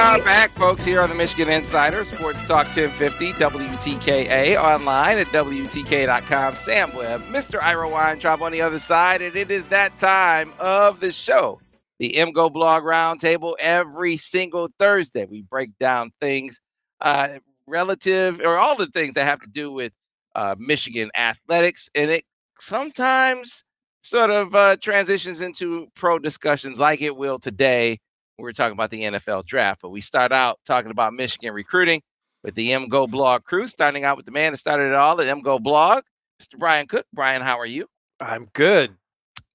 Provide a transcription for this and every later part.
Are back, folks, here on the Michigan Insider Sports Talk 1050 WTKA online at WTK.com. Sam Webb, Mr. Ira Weintraub on the other side, and it is that time of the show. The MGoBlog Roundtable every single Thursday. We break down things uh, relative or all the things that have to do with uh, Michigan athletics, and it sometimes sort of uh, transitions into pro discussions like it will today we're talking about the NFL draft, but we start out talking about Michigan recruiting with the MGoBlog crew, starting out with the man that started it all at MGoBlog, Mr. Brian Cook. Brian, how are you? I'm good.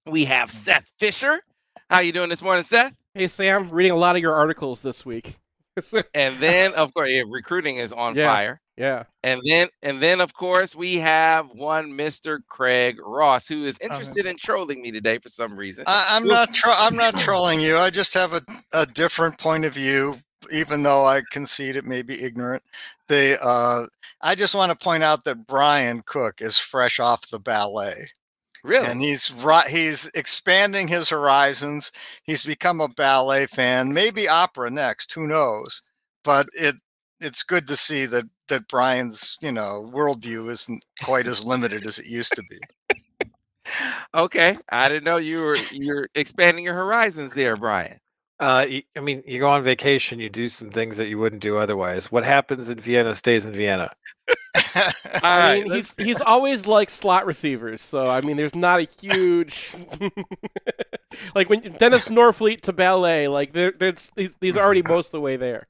We have Seth Fisher. How you doing this morning, Seth? Hey Sam, reading a lot of your articles this week. And then, of course, yeah, recruiting is on Yeah. fire. Yeah. And then, and then, of course, we have one Mr. Craig Ross, who is interested in trolling me today for some reason. I, I'm not. Tro- I'm not trolling you. I just have a, a different point of view, even though I concede it may be ignorant. They. Uh, I just want to point out that Brian Cook is fresh off the ballet, really? and he's. He's expanding his horizons. He's become a ballet fan. Maybe opera next. Who knows? But it. It's good to see that that Brian's you know worldview isn't quite as limited as it used to be. okay, I didn't know you were you're expanding your horizons there, Brian. Uh, y- I mean, you go on vacation, you do some things that you wouldn't do otherwise. What happens in Vienna stays in Vienna. All I right, mean, let's- he's he's always like slot receivers, so I mean, there's not a huge like when Dennis Norfleet to ballet, like there, there's he's, he's already most of the way there.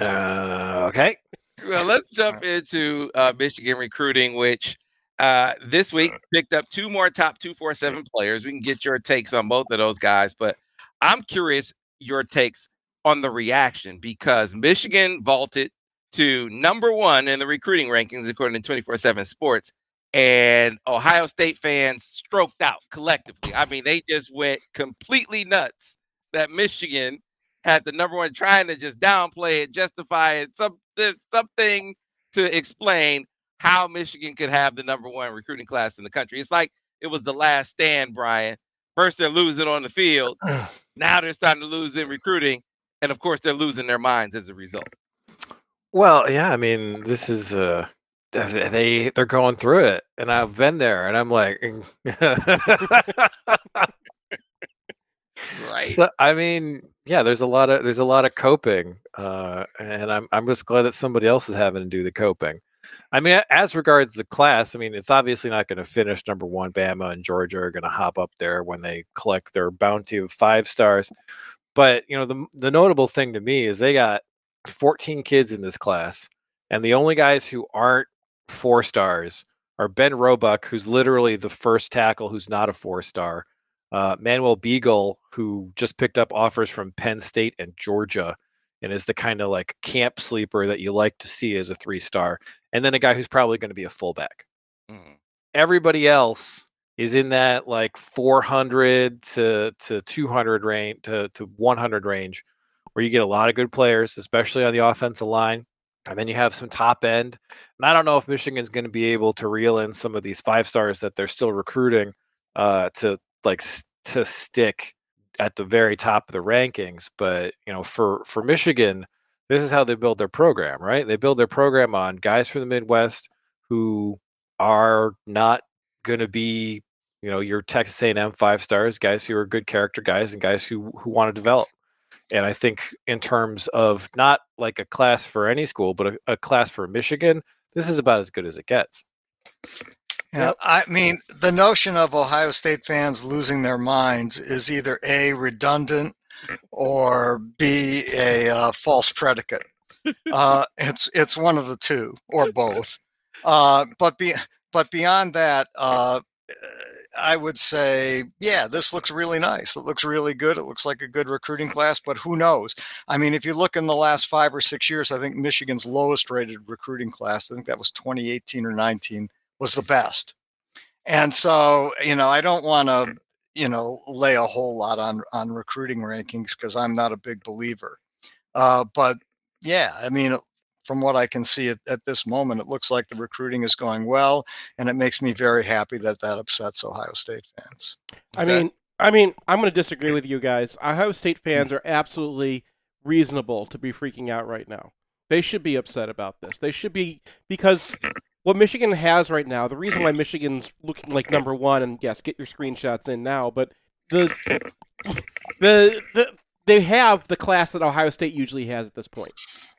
Uh, okay. Well, let's jump into uh, Michigan recruiting, which uh, this week picked up two more top 247 players. We can get your takes on both of those guys, but I'm curious your takes on the reaction because Michigan vaulted to number one in the recruiting rankings according to 24 7 Sports. And Ohio State fans stroked out collectively. I mean, they just went completely nuts that Michigan had the number one, trying to just downplay it, justify it, some there's something to explain how Michigan could have the number one recruiting class in the country. It's like it was the last stand, Brian. First they're losing on the field, now they're starting to lose in recruiting, and of course they're losing their minds as a result. Well, yeah. I mean, this is uh, they they're going through it, and I've been there, and I'm like, Right. So, I mean, yeah, there's a lot of there's a lot of coping, uh, and I'm I'm just glad that somebody else is having to do the coping. I mean, as regards the class, I mean, it's obviously not going to finish number one. Bama and Georgia are going to hop up there when they collect their bounty of five stars. But you know, the the notable thing to me is they got 14 kids in this class, and the only guys who aren't four stars are Ben Roebuck, who's literally the first tackle who's not a four star uh, Manuel Beagle, who just picked up offers from Penn State and Georgia, and is the kind of like camp sleeper that you like to see as a three star, and then a guy who's probably going to be a fullback. Mhm. Everybody else is in that like 400 to to 200 range to to 100 range, where you get a lot of good players, especially on the offensive line. And then you have some top end. And I don't know if Michigan's going to be able to reel in some of these five stars that they're still recruiting uh, to like to stick at the very top of the rankings. But you know, for for Michigan, this is how they build their program, right? They build their program on guys from the Midwest who are not going to be, you know, your Texas A&M five stars, guys who are good character guys, and guys who who want to develop. And I think in terms of not like a class for any school, but a, a class for Michigan, this is about as good as it gets. Yeah, I mean, the notion of Ohio State fans losing their minds is either A, redundant, or B, a uh, false predicate. Uh, it's it's one of the two, or both. Uh, but be, but beyond that, uh, I would say, yeah, this looks really nice. It looks really good. It looks like a good recruiting class, but who knows? I mean, if you look in the last five or six years, I think Michigan's lowest rated recruiting class, I think that was 2018 or 19, was the best. And so, you know, I don't want to, you know, lay a whole lot on on recruiting rankings because I'm not a big believer. Uh, but yeah, I mean, from what I can see at, at this moment, it looks like the recruiting is going well, and it makes me very happy that that upsets Ohio State fans. I mean, I mean, I'm going to disagree with you guys. Ohio State fans are absolutely reasonable to be freaking out right now. They should be upset about this. They should be because what Michigan has right now, the reason why Michigan's looking like number one, and yes, get your screenshots in now, but the the, the they have the class that Ohio State usually has at this point.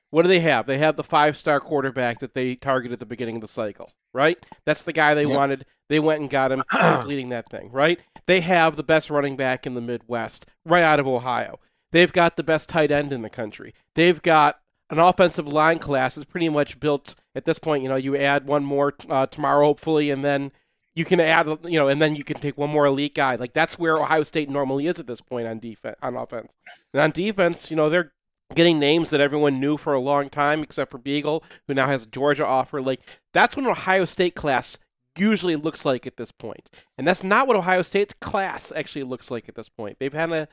What do they have? They have the five star quarterback that they targeted at the beginning of the cycle, right? That's the guy they Yep. wanted. They went and got him. He's leading that thing, right? They have the best running back in the Midwest, right out of Ohio. They've got the best tight end in the country. They've got an offensive line class is pretty much built at this point. You know, you add one more uh, tomorrow, hopefully, and then you can add, you know, and then you can take one more elite guy. Like that's where Ohio State normally is at this point on defense, on offense. And on defense, you know, they're getting names that everyone knew for a long time, except for Beagle, who now has a Georgia offer. Like that's what an Ohio State class usually looks like at this point, and that's not what Ohio State's class actually looks like at this point. They've had a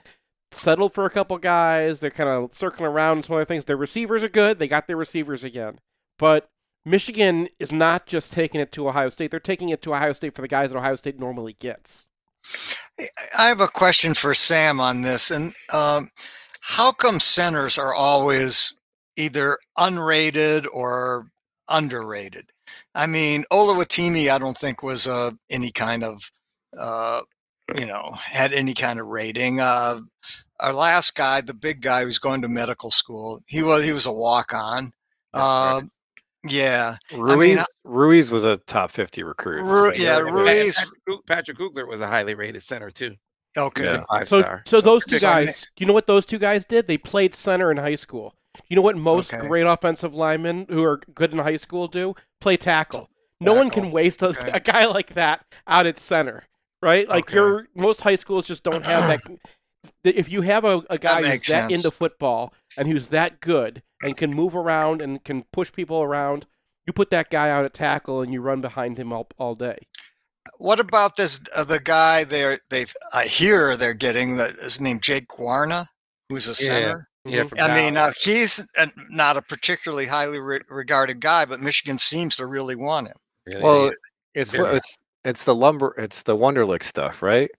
settled for a couple guys. They're kind of circling around some other things. Their receivers are good. They got their receivers again, but Michigan is not just taking it to Ohio State. They're taking it to Ohio State for the guys that Ohio State normally gets. I have a question for Sam on this, and um, how come centers are always either unrated or underrated? I mean, Oluwatimi, I don't think was uh, any kind of, uh, you know, had any kind of rating. Uh, our last guy, the big guy who's going to medical school, he was he was a walk on. Uh, yeah, Ruiz, Ruiz was a top 50 recruit. Ru- so- yeah, Ruiz. Patrick, Coog- Patrick Kugler was a highly rated center too. okay. Yeah. five So, star. so those two guys, do you know what those two guys did? They played center in high school. You know what most Okay. great offensive linemen who are good in high school do? Play tackle. No one can waste a, Okay. a guy like that out at center, right? Like Okay. your most high schools just don't have that. that If you have a, a guy who's makes that sense. into football and who's that good and can move around and can push people around, you put that guy out at tackle and you run behind him all, all day. What about this? Uh, the guy they they I hear they're getting the, named Jake Guarnera, who's a Yeah. center. yeah, Mhm. from I mean, uh, he's uh, not a particularly highly re- regarded guy, but Michigan seems to really want him. Really Well, it's Very it's it's the lumber it's the Wonderlic stuff, right?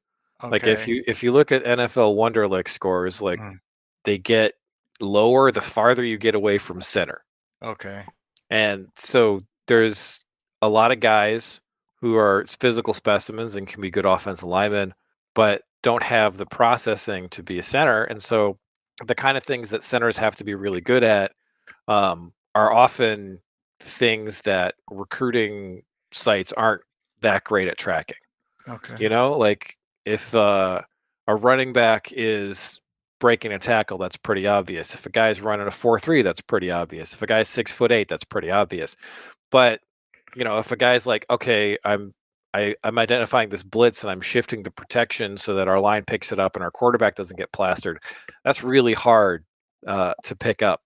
Like if you if you look at NFL Wonderlic scores, like Mm. they get lower the farther you get away from center. okay, And so there's a lot of guys who are physical specimens and can be good offensive linemen, but don't have the processing to be a center. And so the kind of things that centers have to be really good at um, are often things that recruiting sites aren't that great at tracking. okay, You know, like if uh, a running back is breaking a tackle, that's pretty obvious. If a guy's running a four three, that's pretty obvious. If a guy's six foot eight, that's pretty obvious. But you know, if a guy's like, okay, I'm I, I'm identifying this blitz and I'm shifting the protection so that our line picks it up and our quarterback doesn't get plastered, that's really hard uh, to pick up.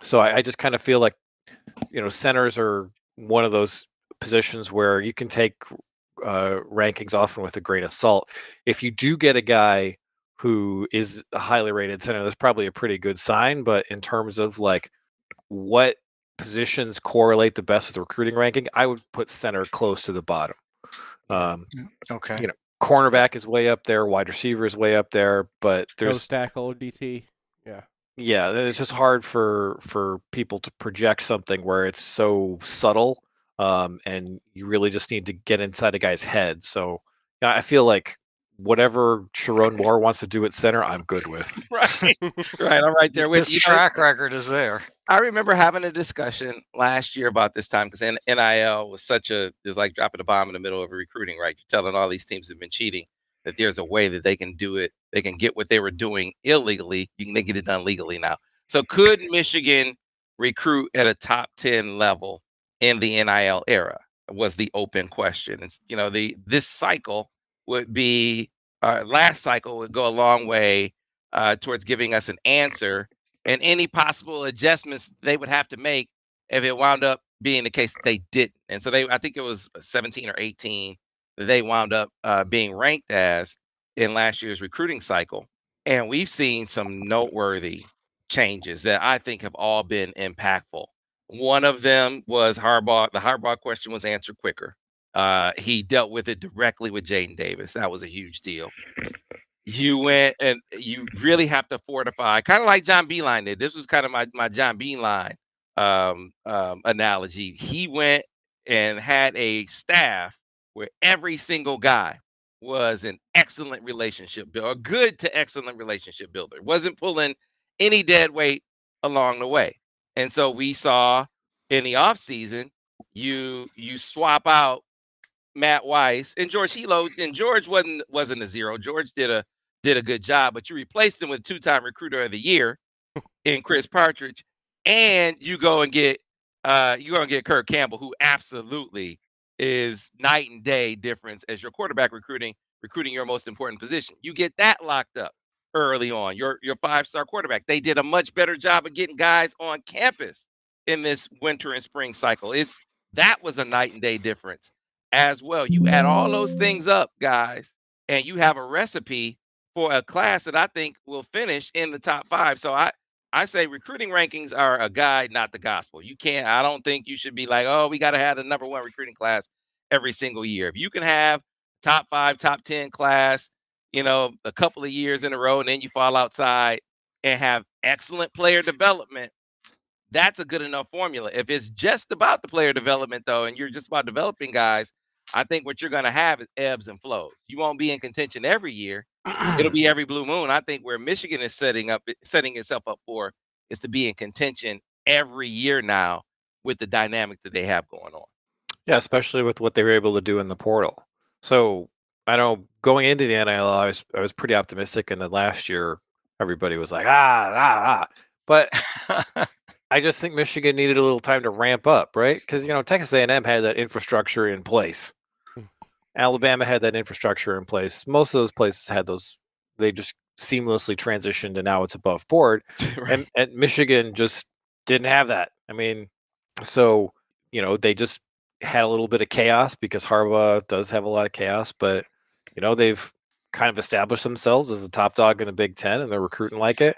So I, I just kind of feel like, you know, centers are one of those positions where you can take uh, rankings often with a grain of salt. If you do get a guy who is a highly rated center, that's probably a pretty good sign. But in terms of like what positions correlate the best with the recruiting ranking, I would put center close to the bottom. Um, okay. you know, cornerback is way up there, wide receiver is way up there, but there's Nose there's tackle, DT. Yeah. Yeah, it's just hard for for people to project something where it's so subtle, um, and you really just need to get inside a guy's head. So yeah, I feel like whatever Sherrone Moore wants to do at center, I'm good with. right, right. I'm right there with His you. know, track record is there. I remember having a discussion last year about this time because NIL was such a is like dropping a bomb in the middle of a recruiting, right? You're telling all these teams have been cheating that there's a way that they can do it. They can get what they were doing illegally. You can they get it done legally now. So could Michigan recruit at a top 10 level in the NIL era? Was the open question. It's you know, the this cycle would be uh, last cycle would go a long way uh, towards giving us an answer and any possible adjustments they would have to make if it wound up being the case they didn't. And so they, I think it was 17 or 18 that they wound up uh, being ranked as in last year's recruiting cycle. And we've seen some noteworthy changes that I think have all been impactful. One of them was Harbaugh. The Harbaugh question was answered quicker. Uh, he dealt with it directly with Jaden Davis. That was a huge deal you went and you really have to fortify, kind of like John Beilein did. This was kind of my my John Beilein um, um, analogy. He went and had a staff where every single guy was an excellent relationship builder, a good to excellent relationship builder. Wasn't pulling any dead weight along the way. And so we saw in the offseason, you you swap out Matt Weiss and George Helow, and George wasn't wasn't a zero. George did a did a good job, but you replaced him with two-time recruiter of the year in Chris Partridge, and you go and get uh you're gonna get Kirk Campbell, who absolutely is night and day difference as your quarterback recruiting, recruiting your most important position. You get that locked up early on. Your your five-star quarterback. They did a much better job of getting guys on campus in this winter and spring cycle. It's that was a night and day difference as well. You add all those things up, guys, and you have a recipe for a class that I think will finish in the top five. So I I say recruiting rankings are a guide, not the gospel. You can't. I don't think you should be like, oh, we got to have the number one recruiting class every single year. If you can have top five, top ten class, you know, a couple of years in a row, and then you fall outside and have excellent player development, that's a good enough formula. If it's just about the player development, though, and you're just about developing guys, I think what you're going to have is ebbs and flows. You won't be in contention every year. It'll be every blue moon. I think where Michigan is setting up, setting itself up for, is to be in contention every year now with the dynamic that they have going on. Yeah, especially with what they were able to do in the portal. So I know going into the NIL, I was I was pretty optimistic, and then last year everybody was like ah ah ah. But I just think Michigan needed a little time to ramp up, right? Because you know Texas A&M had that infrastructure in place. Hmm. Alabama had that infrastructure in place. Most of those places had those. They just seamlessly transitioned, and now it's above board. right. And, and Michigan just didn't have that. I mean, so you know they just had a little bit of chaos because Harbaugh does have a lot of chaos, but you know they've kind of established themselves as the top dog in the Big Ten, and they're recruiting like it.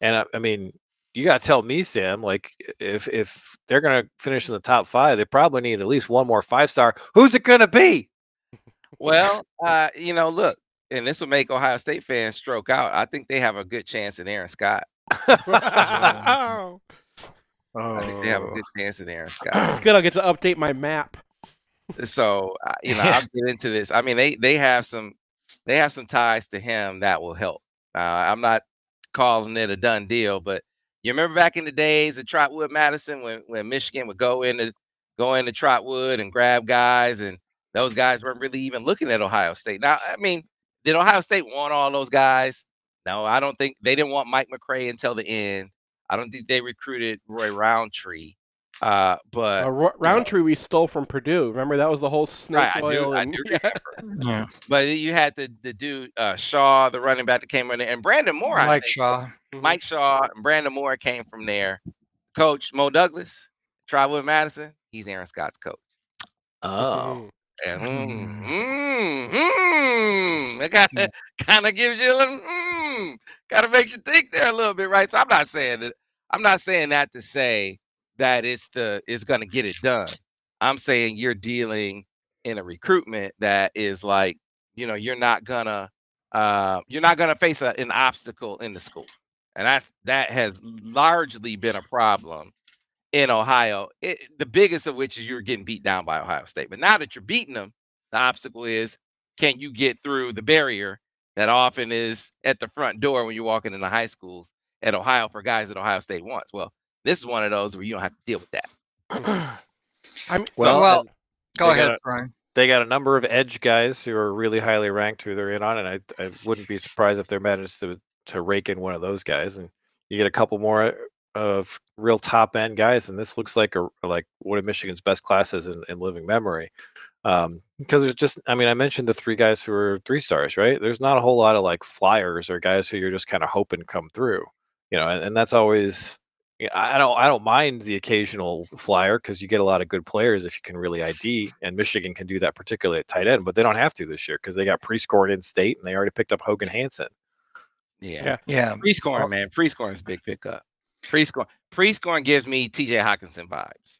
And I, I mean, you got to tell me, Sam, like if if they're going to finish in the top five, they probably need at least one more five star. Who's it going to be? Well, uh, you know, look, and this will make Ohio State fans stroke out. I think they have a good chance in Aaron Scott. oh. I think they have a Oh. good chance in Aaron Scott. It's good. I'll get to update my map. So uh, you know, I'll get into this. I mean, they they have some they have some ties to him that will help. Uh, I'm not calling it a done deal, but you remember back in the days of Trotwood Madison when when Michigan would go into go into Trotwood and grab guys, and those guys weren't really even looking at Ohio State. Now, I mean, did Ohio State want all those guys? No, I don't think they didn't want Mike McCray until the end. I don't think they recruited Roy Roundtree. Uh, but Uh, Ro- Roundtree we stole from Purdue. Remember that was the whole snake Right, I do- oil. I and- do yeah. Yeah. But you had the the dude uh, Shaw, the running back that came in there, and Brandon Moore. I Mike think. Shaw. Mike Shaw and Brandon Moore came from there. Coach Mo Douglas, Trotwood Madison, he's Aaron Scott's coach. Oh. And mm, Mm. mm, mm, it kind of kind of gives you a little mm, kind of makes you think there a little bit, right? So I'm not saying that I'm not saying that to say that it's the it's gonna get it done. I'm saying you're dealing in a recruitment that is like, you know, you're not gonna uh you're not gonna face a, an obstacle in the school. And that's that has largely been a problem in Ohio. It, the biggest of which is you're getting beat down by Ohio State. But now that you're beating them, the obstacle is can you get through the barrier that often is at the front door when you're walking into high schools at Ohio for guys that Ohio State wants. Well, this is one of those where you don't have to deal with that. I mean, Well, Well, Go They ahead, gotta- Brian. they got a number of edge guys who are really highly ranked who they're in on, and I, I wouldn't be surprised if they managed to to rake in one of those guys, and you get a couple more of real top end guys, and this looks like a like one of Michigan's best classes in, in living memory. Um, because there's just, I mean, I mentioned the three guys who are three stars, right? There's not a whole lot of like flyers or guys who you're just kind of hoping come through, you know, and, and that's always yeah, I I don't I don't mind the occasional flyer because you get a lot of good players if you can really ID, and Michigan can do that particularly at tight end, but they don't have to this year because they got Prieskorn in state and they already picked up Hogan Hansen. Yeah. Yeah. Yeah. Prieskorn, Well- man. Prieskorn is a big pickup. Prieskorn. Prieskorn gives me TJ Hockenson vibes.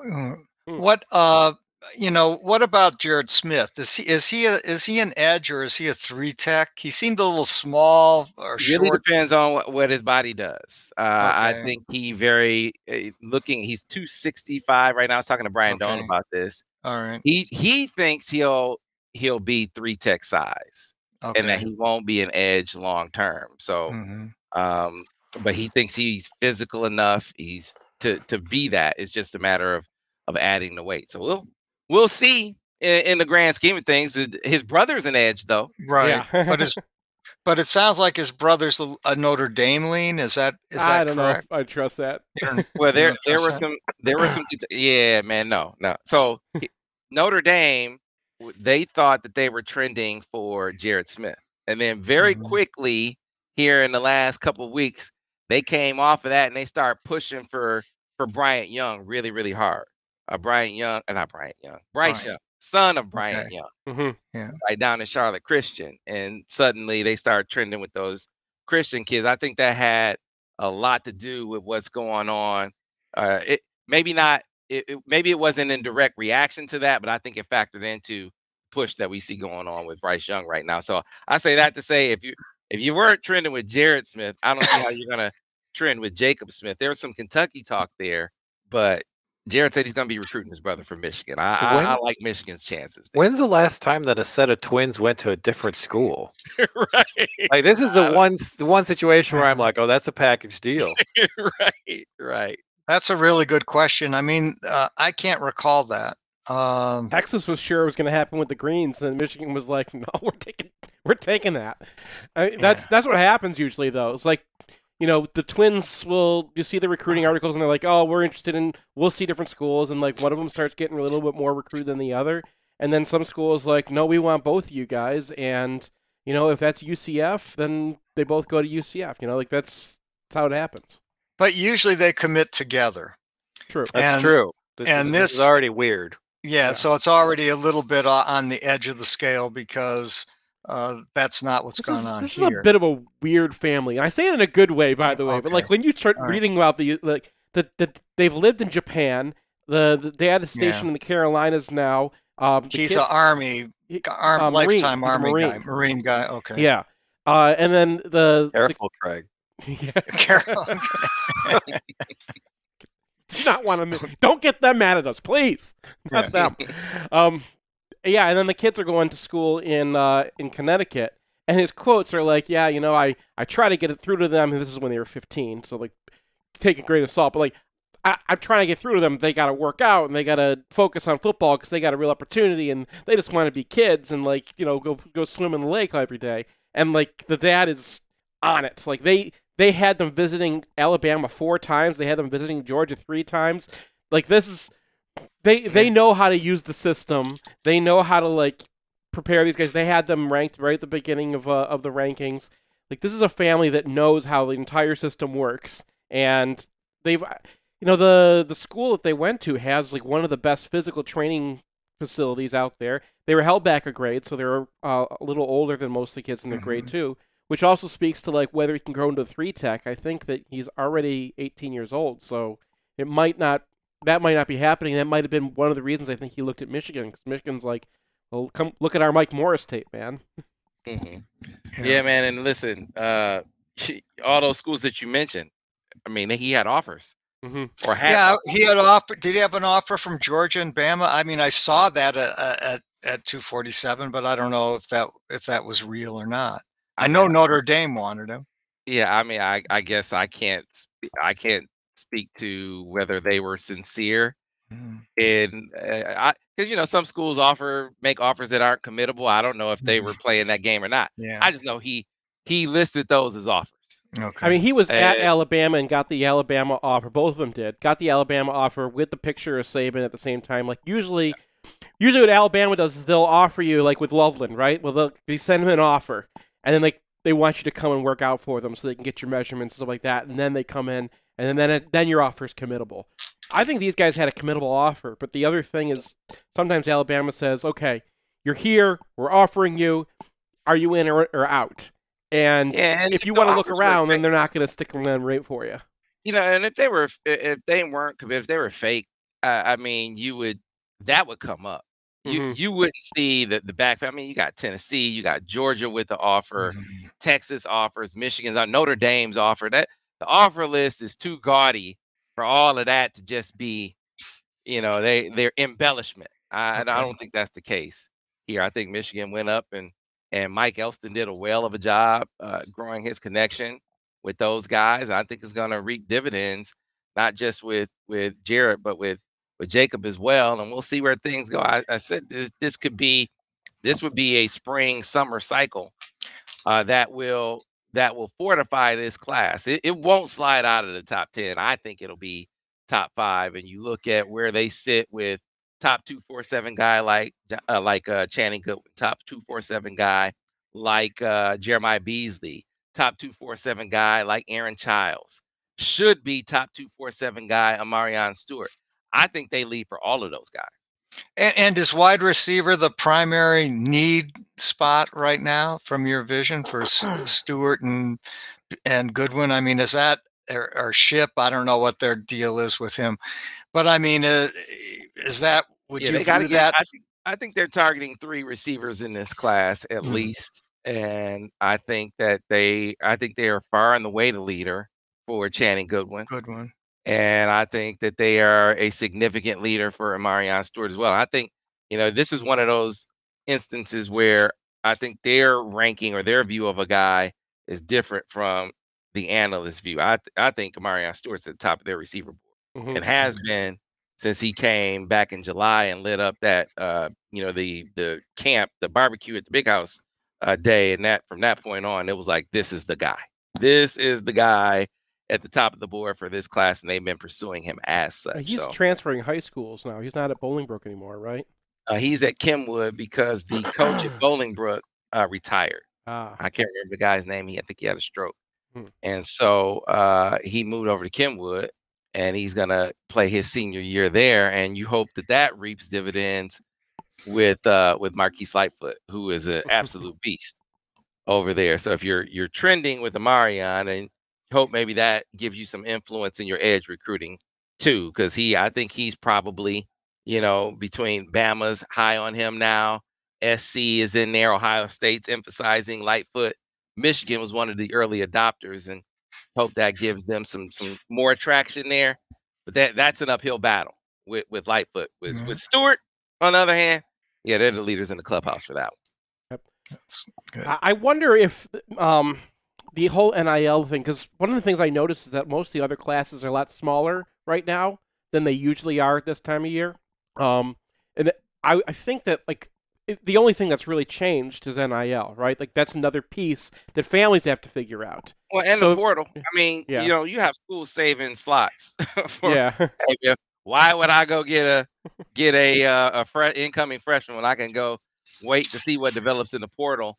Mm. Hmm. What uh you know, what about Jerod Smith? Is he is he a, is he an edge or is he a three tech? He seemed a little small or really short. depends on what, what his body does. Uh, I think he very uh, looking. He's two sixty five right now. I was talking to Brian Dohn about this. All right. He he thinks he'll he'll be three tech size Okay. and that he won't be an edge long term. So, Mhm. um, but he thinks he's physical enough. He's to to be that. It's just a matter of of adding the weight. So we'll we'll see. In, in the grand scheme of things, his brother's an edge though. Right. Yeah. but his but it sounds like his brother's a, a Notre Dame lean. Is that is that I don't correct? know if I trust that. Well, there there were that? some there were some yeah, man, no, no. So Notre Dame, they thought that they were trending for Jerod Smith, and then very Mhm. quickly here in the last couple of weeks, they came off of that and they start pushing for for Bryant Young really, really hard. Uh, Bryant Young, uh, not Bryant Young, Bryce Bryant. Young, son of Bryant Okay. Young hmm right down in Charlotte Christian, and suddenly they start trending with those Christian kids. I think that had a lot to do with what's going on. Uh, it maybe not. It, it- maybe it wasn't in direct reaction to that, but I think it factored into push that we see going on with Bryce Young right now. So I say that to say if you if you weren't trending with Jerod Smith, I don't see how you're gonna trend with Jacob Smith. There was some Kentucky talk there, but Jerod said he's gonna be recruiting his brother from Michigan. I, I, When- I like Michigan's chances. there. When's the last time that a set of twins went to a different school? right. Like this is the Uh, one the one situation where I'm like, oh, that's a package deal. right, right. That's a really good question. I mean, uh, I can't recall that. Um, Texas was sure it was going to happen with the Greens, and Michigan was like, "No, we're taking, we're taking that." I mean, that's Yeah. that's what happens usually, though. It's like, you know, the Twins will you see the recruiting articles, and they're like, "Oh, we're interested in, we'll see different schools," and like one of them starts getting a little bit more recruited than the other, and then some schools like, "No, we want both of you guys," and you know, if that's UCF, then they both go to UCF. You know, like that's that's how it happens. but usually they commit together. True. That's And- true. This and is, this is already weird. Yeah, Yeah. so it's already a little bit on the edge of the scale because uh, that's not what's This, going is, on this is a bit of a weird family, and I say it in a good way, by the way. But like when you start All right. reading about the like the, the they've lived in Japan. The, the dad is stationed Yeah. in the Carolinas now. Um, the He's kids- an army, he- arm, uh, lifetime He's a army guy, Marine. marine guy. Okay. Yeah. Uh, and then the, the Careful, Craig. yeah, Carol- do not want to. Don't get them mad at us, please. Not them. Um, yeah, and then the kids are going to school in uh, in Connecticut, and his quotes are like, "Yeah, you know, I I try to get it through to them." And this is when they were 15, so like, take a grain of salt. But like, I, I'm trying to get through to them. They got to work out and they got to focus on football because they got a real opportunity, and they just want to be kids and like you know go go swim in the lake every day. And like the dad is on it. Like they they had them visiting Alabama four times. They had them visiting Georgia three times. Like this is they they know how to use the system. They know how to like prepare these guys. They had them ranked right at the beginning of uh, of the rankings. Like this is a family that knows how the entire system works, and they've you know the the school that they went to has like one of the best physical training facilities out there. They were held back a grade, so they're uh, a little older than most of the kids in their grade too. Which also speaks to like whether he can grow into three tech. I think that he's already 18 years old, so it might not that might not be happening. That might have been one of the reasons I think he looked at Michigan because Michigan's like, well, come look at our Mike Morris tape, man. Mhm. Yeah. Yeah. man. And listen, uh, all those schools that you mentioned, I mean, he had offers hmm or had. yeah, offers. he had offer. Did he have an offer from Georgia and Bama? I mean, I saw that at, at at 247, but I don't know if that if that was real or not. I know mean, Notre Dame wanted him. Yeah, I mean, I I guess I can't I can't speak to whether they were sincere Mm. in uh, I because you know some schools offer make offers that aren't committable. I don't know if they were playing that game or not. Yeah. I just know he he listed those as offers. okay. I mean, he was at Uh, Alabama and got the Alabama offer. Both of them did. Got the Alabama offer with the picture of Saban at the same time. Like usually, usually what Alabama does is they'll offer you like with Loveland, right? Well, they'll, they send him an offer, and then like they want you to come and work out for them so they can get your measurements and stuff like that, and then they come in, and then then, it, then your offer is committable. I think these guys had a committable offer, but the other thing is sometimes Alabama says, "Okay, you're here. We're offering you. Are you in or, or out?" And Yeah, and if you want to look around, then they're not going to stick around right for you. you know, and if they were if they weren't committed, if they were fake, uh, I mean, you would that would come up. You Mhm. you wouldn't see the the back. I mean, you got Tennessee, you got Georgia with the offer. Texas offers, Michigan's on Notre Dame's offer. That the offer list is too gaudy for all of that to just be, you know, they they're embellishment. I, and I don't think that's the case here. I think Michigan went up and and Mike Elston did a well of a job uh, growing his connection with those guys. I think it's going to reap dividends, not just with with Jarrett, but with with Jacob as well. And we'll see where things go. I, I said this this could be this would be a spring summer cycle uh, that will that will fortify this class. It, it won't slide out of the top ten. I think it'll be top five. And you look at where they sit with top two four seven guy like uh, like uh, Channing Goodwin, top two four seven guy like uh, Jeremiah Beasley, top two four seven guy like Aaron Childs, should be top two four seven guy I'Marion Stewart. I think they lead for all of those guys. And, and is wide receiver the primary need spot right now from your vision for Stewart and and Goodwin? I mean, is that or, or Ship? I don't know what their deal is with him, but I mean, uh, is that would Yeah, you view that? I think, I think they're targeting three receivers in this class at Mhm. least, and I think that they, I think they are far and away the leader for Channing Goodwin, Goodwin. And I think that they are a significant leader for I'Marion Stewart as well. I think you know this is one of those instances where I think their ranking or their view of a guy is different from the analyst view. I I think I'Marion Stewart's at the top of their receiver board Mhm. and has been since he came back in July and lit up that uh you know the the camp the barbecue at the big house uh day and that from that point on it was like this is the guy this is the guy at the top of the board for this class and they've been pursuing him as such He's so transferring high schools now. He's not at Bolingbrook anymore, right? uh, he's at Kenwood because the coach at Bolingbrook uh retired Ah, I can't remember the guy's name he I think he had a stroke Hmm. and so uh he moved over to Kenwood and he's gonna play his senior year there. And you hope that that reaps dividends with uh with Marquise Lightfoot, who is an absolute beast over there. So if you're you're trending with I'Marion, and hope maybe that gives you some influence in your edge recruiting too, because he I think he's probably you know between Bama's high on him now, SC is in there, Ohio State's emphasizing Lightfoot. Michigan was one of the early adopters, and hope that gives them some some more traction there. But that that's an uphill battle with with Lightfoot. With Mhm. with Stewart, on the other hand, yeah, they're the leaders in the clubhouse for that one. That's good. I I wonder if um, the whole NIL thing, because one of the things I noticed is that most of the other classes are a lot smaller right now than they usually are at this time of year. Um, and I, I think that like it, the only thing that's really changed is NIL, right? Like that's another piece that families have to figure out. Well, and So- the portal. I mean, Yeah. you know, you have schools saving slots. for, yeah, why would I go get a get a uh, a fre- incoming freshman when I can go wait to see what develops in the portal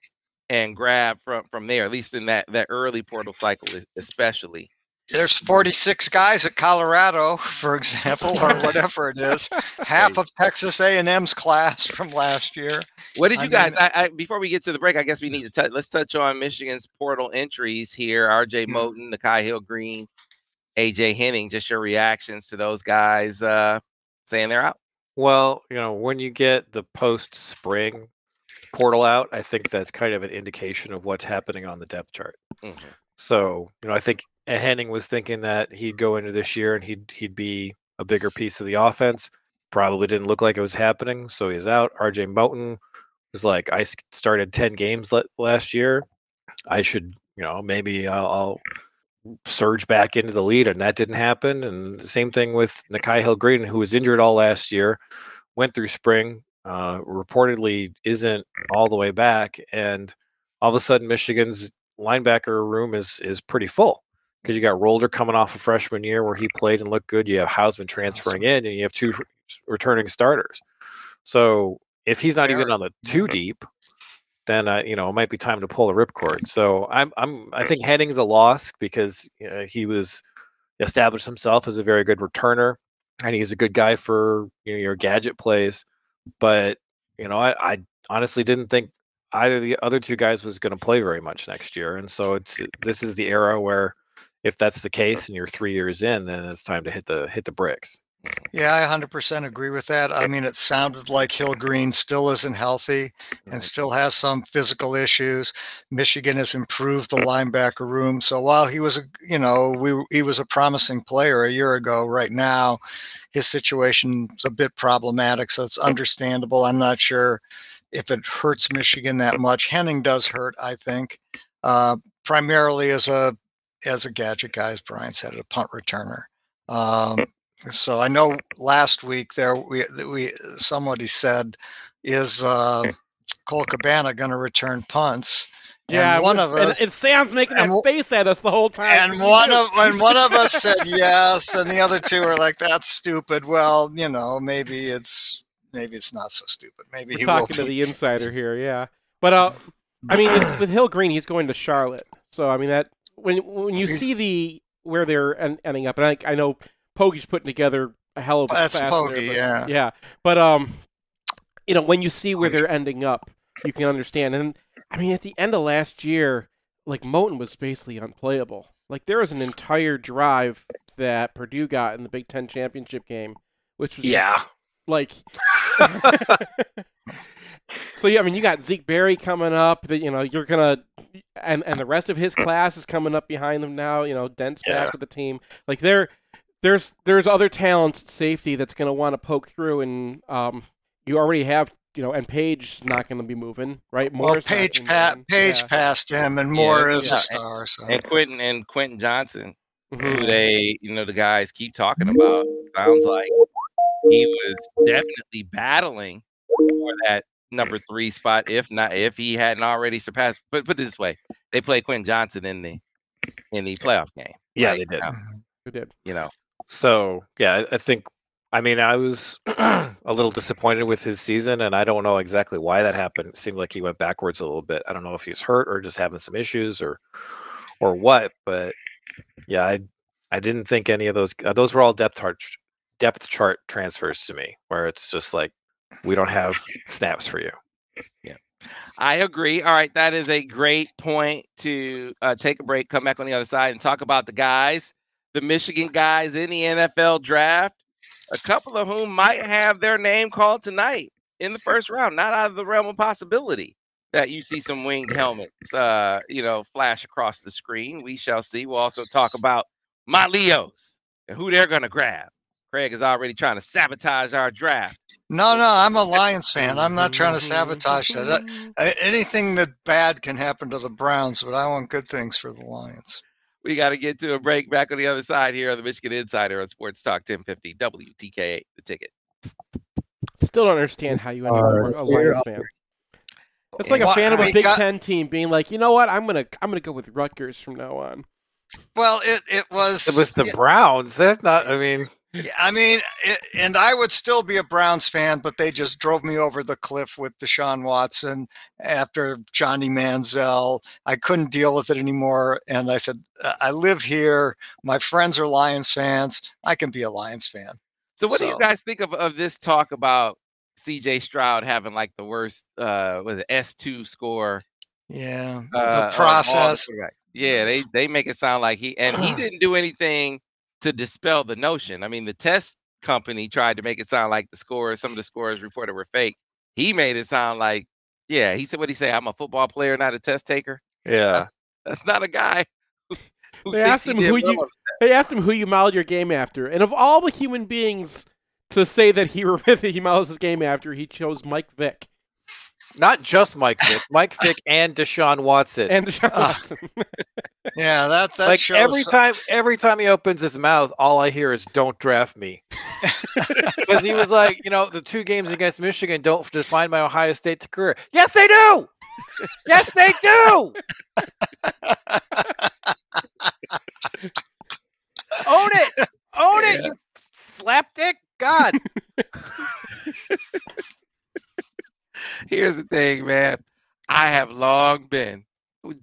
and grab from from there? At least in that that early portal cycle, especially. There's 46 guys at Colorado, for example, or whatever it is. Half of Texas A&M's class from last year. What did I you guys? mean- I, I before we get to the break, I guess we need to touch. Let's touch on Michigan's portal entries here. R.J. Yeah. Moten, Nikhai Hill Green, A.J. Henning. Just your reactions to those guys uh, saying they're out. Well, you know, when you get the post spring portal out, I think that's kind of an indication of what's happening on the depth chart. Mhm. So, you know, I think Henning was thinking that he'd go into this year and he'd he'd be a bigger piece of the offense. probably didn't look like it was happening, so he's out. RJ Moten was like, I started 10 games le- last year. I should, you know, maybe I'll, I'll surge back into the lead, and that didn't happen. And same thing with Nikhai Hill Green, who was injured all last year, went through spring, uh, reportedly isn't all the way back, and all of a sudden Michigan's linebacker room is is pretty full because you got Rolder coming off a freshman year where he played and looked good. You have Hausmann transferring in, and you have two returning starters. So if he's not even on the two deep, then uh, you know it might be time to pull the ripcord. So I'm I'm I think Henning's a loss because uh, he was established himself as a very good returner, and he's a good guy for you know, your gadget plays. But you know I, I honestly didn't think either the other two guys was going to play very much next year, and so it's uh, this is the era where if that's the case and you're three years in, then it's time to hit the hit the bricks. Yeah, I 100% agree with that. I mean, it sounded like Hill Green still isn't healthy and still has some physical issues. Michigan has improved the linebacker room. So while he was a, you know, we he was a promising player a year ago, right now his situation's a bit problematic, so it's understandable. I'm not sure if it hurts Michigan that much. Henning does hurt, I think, uh, primarily as a as a gadget guy, as Brian said, a punt returner. Um, so I know last week there we we somebody said is uh, Cole Cabana going to return punts? And Yeah, one we're- of and, us and Sam's making that and face at us the whole time. and one of and one of us said yes, and the other two were like, "That's stupid." Well, you know, maybe it's maybe it's not so stupid. Maybe We're he will talking to be. the insider here, yeah. But uh, I mean, with Hill Green, he's going to Charlotte. So I mean that when when you see the where they're en- ending up, and I, I know Poggi's putting together a hell of a That's class there, but- yeah. yeah. But um, you know, when you see where they're ending up, you can understand. And I mean, at the end of last year, like Moten was basically unplayable. Like there was an entire drive that Purdue got in the Big Ten championship game, which was Yeah. like so yeah i mean you got zeke berry coming up that you know you're gonna and and the rest of his class is coming up behind them now you know dent's Yeah. back with the team like there there's there's other talent at safety that's gonna want to poke through and um you already have you know and page's not gonna be moving right Well, Moore's not Paige pa- Paige Yeah. passed him, and Moore is yeah. a star. So And Quentin and Quinten Johnson, who Mhm. they, you know, the guys keep talking about. Sounds like he was definitely battling for that number three spot, if not if he hadn't already surpassed. But put it this way, they played Quinten Johnson in the in the playoff game. Yeah, right? they did. Now, Who did You know, So yeah, I- think. I mean, I was a little disappointed with his season, and I don't know exactly why that happened. It seemed like he went backwards a little bit. I don't know if he's hurt or just having some issues or or what. But yeah, I I didn't think any of those. Uh, those were all depth chart depth chart transfers to me, where it's just like we don't have snaps for you. Yeah. I agree. All right, that is a great point to uh, take a break, come back on the other side, and talk about the guys, the Michigan guys in the NFL draft. A couple of whom might have their name called tonight in the first round. Not out of the realm of possibility that you see some winged helmets, uh, you know, flash across the screen. We shall see. We'll also talk about my Leos and who they're going to grab. Craig is already trying to sabotage our draft. no, no, I'm a Lions fan. I'm not trying to sabotage that. Anything that bad can happen to the Browns, but I want good things for the Lions. We got to get to a break. Back on the other side here on the Michigan Insider on Sports Talk 1050 WTKA. The ticket. Still don't understand how you end up Uh, a Lions fan. It's like a fan of a Big because- Ten team being like, you know what, I'm gonna I'm gonna go with Rutgers from now on. Well, it it was It was the Browns. That's not. I mean, Yeah, I mean, it, and I would still be a Browns fan, but they just drove me over the cliff with Deshaun Watson after Johnny Manziel. I couldn't deal with it anymore, and I said, "Uh, "I live here. My friends are Lions fans. I can be a Lions fan." So, what do you guys think of, of this talk about CJ Stroud having like the worst, uh, was it S2 score? Yeah, Uh, the the process. quarterbacks? Yeah, they, they make it sound like he, and he didn't do anything to dispel the notion. I mean, the test company tried to make it sound like the scores, some of the scores reported were fake. He made it sound like, yeah, he said, what he say? I'm a football player, not a test taker. yeah. That's not a guy. who- who They asked him who you- They asked him who you modeled your game after, and of all the human beings to say that he that he models his game after he chose Mike Vick Not just Mike Vick, Mike Vick and Deshaun Watson. and Deshaun Ah, Watson. Yeah, that that like shows. every time, every time he opens his mouth, all I hear is "Don't draft me," because he was like, you know, the two games against Michigan don't define my Ohio State career. Yes, they do. yes, they do. Own it. Own it. You slapdick. God. Here's the thing, man. I have long been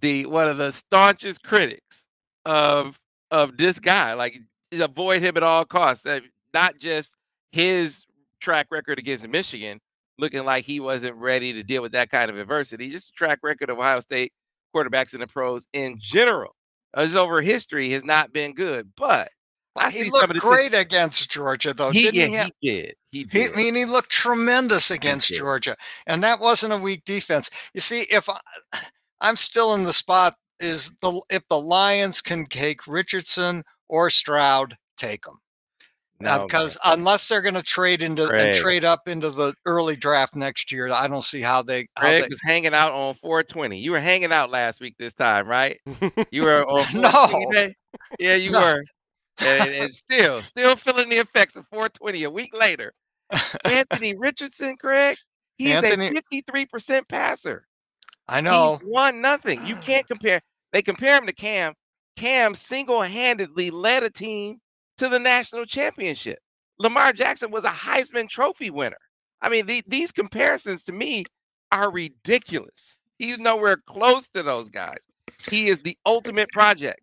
the one of the staunchest critics of of this guy. Like avoid him at all costs. That not just his track record against Michigan, looking like he wasn't ready to deal with that kind of adversity. Just track record of Ohio State quarterbacks in the pros in general. His over history has not been good, but I he looked great against Georgia, though, He, didn't yeah, he? he did. He did. I mean, he looked tremendous against. Georgia, and that wasn't a weak defense. You see, if I, I'm still in the spot, is the if the Lions can take Richardson or Stroud, take them uh, No, man. because unless they're going to trade into and trade up into the early draft next year, I don't see how they. How Greg they was hanging out on 420. You were hanging out last week this time, right? You were on No. 420? Yeah, you No. were. And, and still, still feeling the effects of 420 a week later. Anthony Richardson, Craig, he's Anthony- a 53% passer. I know. He's one nothing. You can't compare. They compare him to Cam. Cam single-handedly led a team to the national championship. Lamar Jackson was a Heisman Trophy winner. I mean, the- these comparisons to me are ridiculous. He's nowhere close to those guys. He is the ultimate project.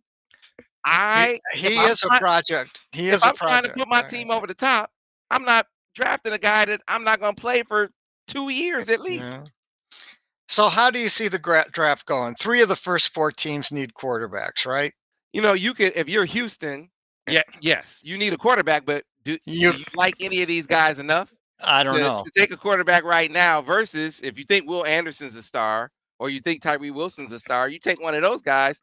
I He I'm is a trying- project. He if is a I'm trying to put my All team over the top, I'm not drafting a guy that I'm not going to play for two years at least. Yeah. So, how do you see the draft going? Three of the first four teams need quarterbacks, right? you know, you could if you're Houston, yeah, yes, you need a quarterback, but do, You- do you like any of these guys enough I don't to, know. to take a quarterback right now? Versus if you think Will Anderson's a star or you think Tyree Wilson's a star, you take one of those guys,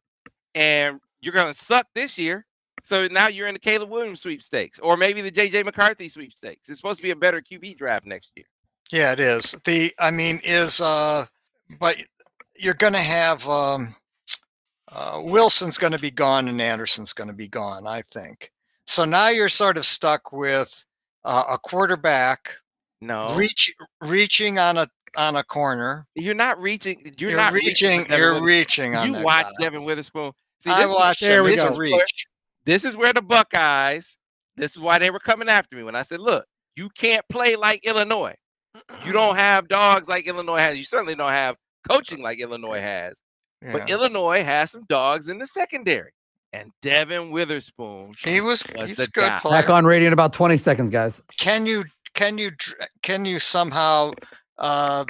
and you're gonna suck this year. So now you're in the Caleb Williams sweepstakes, or maybe the JJ McCarthy sweepstakes. It's supposed to be a better QB draft next year. Yeah, it is. The I mean, is uh, but you're going to have um, uh, Wilson's going to be gone and Anderson's going to be gone. I think. So now you're sort of stuck with uh, a quarterback No, reach reaching on a on a corner. you're not reaching. You're, You're, not reaching. Devin You're Witherspoon. reaching on You watch guy. Devin Witherspoon. See, I this is- watched there him. we It's go. this is where the Buckeyes, this is why they were coming after me when I said, look, you can't play like Illinois. You don't have dogs like Illinois has. You certainly don't have coaching like Illinois has. But Illinois has some dogs in the secondary. And Devin Witherspoon. He was. was He's a good guy. player. Back on radio in about 20 seconds, guys. can you can you can you somehow uh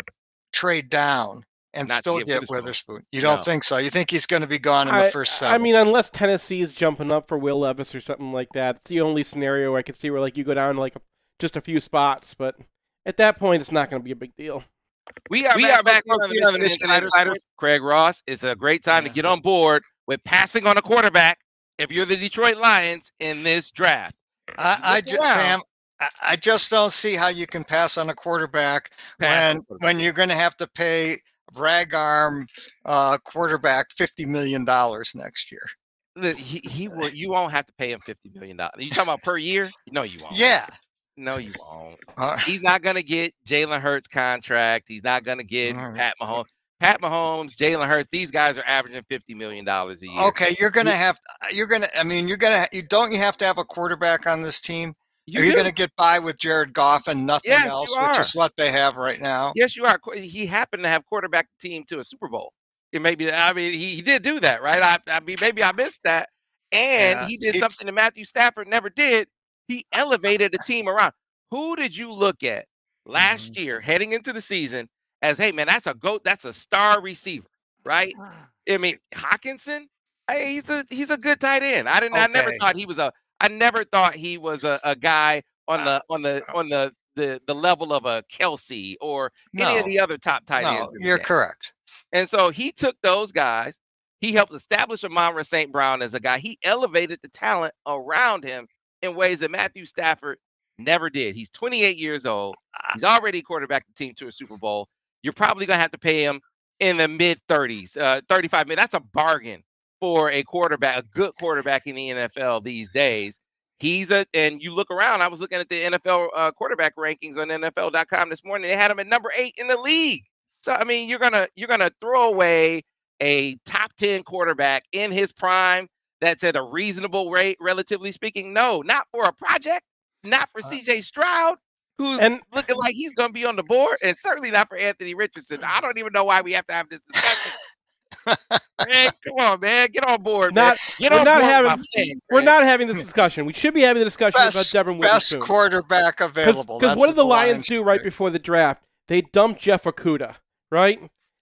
trade down and Not still get get Witherspoon. Witherspoon? You don't No. think so? You think he's going to be gone in the I, first I mean, unless Tennessee is jumping up for Will Levis or something like that, it's the only scenario I could see where like you go down like a, just a few spots. But at that point, it's not going to be a big deal. We are We back, are back on the here on the Michigan Michigan Insiders. Insiders. Craig Ross. It's a great time to get on board with passing on a quarterback if you're the Detroit Lions in this draft. I, I just around. Sam, I, I just don't see how you can pass on a quarterback Pass when a quarterback. when you're going to have to pay rag arm uh, quarterback fifty million dollars next year. He, he will, you won't have to pay him fifty million dollars. You talking about per year? No, you won't. Yeah. No, you won't. Uh, He's not gonna get Jalen Hurts contract. He's not gonna get right. Pat Mahomes. Pat Mahomes, Jalen Hurts. These guys are averaging fifty million dollars a year. okay, you're going to have you're going to. I mean, you're going to. You don't you have to have a quarterback on this team? You are you going to get by with Jared Goff and nothing Yes, else, which is what they have right now? Yes, you are. He happened to have quarterback team to a Super Bowl. It may be. I mean, he, he did do that, right? I, I mean, maybe I missed that. And Yeah, he did something that Matthew Stafford never did. He elevated the team around. Who did you look at last Mm-hmm. year, heading into the season, as hey man, that's a goat, that's a star receiver, right? I mean, Hockenson, hey, he's a he's a good tight end. I didn't. I never thought he was a. I never thought he was a, a guy on the on the on the the the level of a Kelce or any of the other top tight ends. the you're game. correct. And so he took those guys. He helped establish Amon-Ra St. Brown as a guy. He elevated the talent around him in ways that Matthew Stafford Never did. He's 28 years old. He's already quarterbacked the team to a Super Bowl. You're probably gonna have to pay him in the mid 30s, uh, 35 million. That's a bargain for a quarterback, a good quarterback in the NFL these days. He's a, and you look around. I was looking at the NFL uh, quarterback rankings on NFL.com this morning. They had him at number eight in the league. So I mean, you're gonna you're gonna throw away a top 10 quarterback in his prime that's at a reasonable rate, relatively speaking. No, not for a project, not for Uh, CJ Stroud, who's And- looking like he's going to be on the board, and certainly not for Anthony Richardson. I don't even know why we have to have this discussion. Man, come on, man, get on board, man. Not Get we're on not board having plan, we're man. not having this discussion. We should be having the discussion about Best, Devin best Witherspoon. quarterback available. Because what did the Lions Lions do should right before the draft? They dumped Jeff Okudah, right?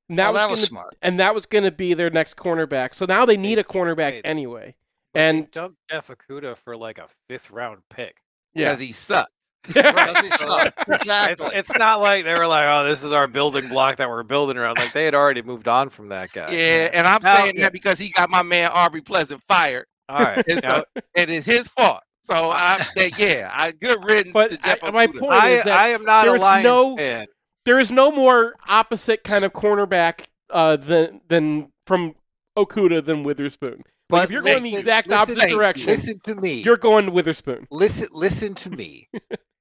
And Well, oh, was that was gonna- smart. and that was going to be their next cornerback. So now they need a cornerback anyway. But they And dumped Jeff Okudah for like a fifth round pick. because he sucked. Does he suck? It's, it's not like they were like, oh, this is our building block that we're building around. Like they had already moved on from that guy. Yeah, and I'm Now- saying that because he got my man Aubrey Pleasant fired, All right. and, Now, so, and it's his fault. So I'm yeah, I good riddance But to Jeff. I- my point I, is that I am not a there is Lions no- fan. there is no more opposite kind of cornerback uh, than than from Okudah than Witherspoon. But if you're going the listen- exact listen- opposite direction, Listen to me. you're going Witherspoon. listen, listen to me.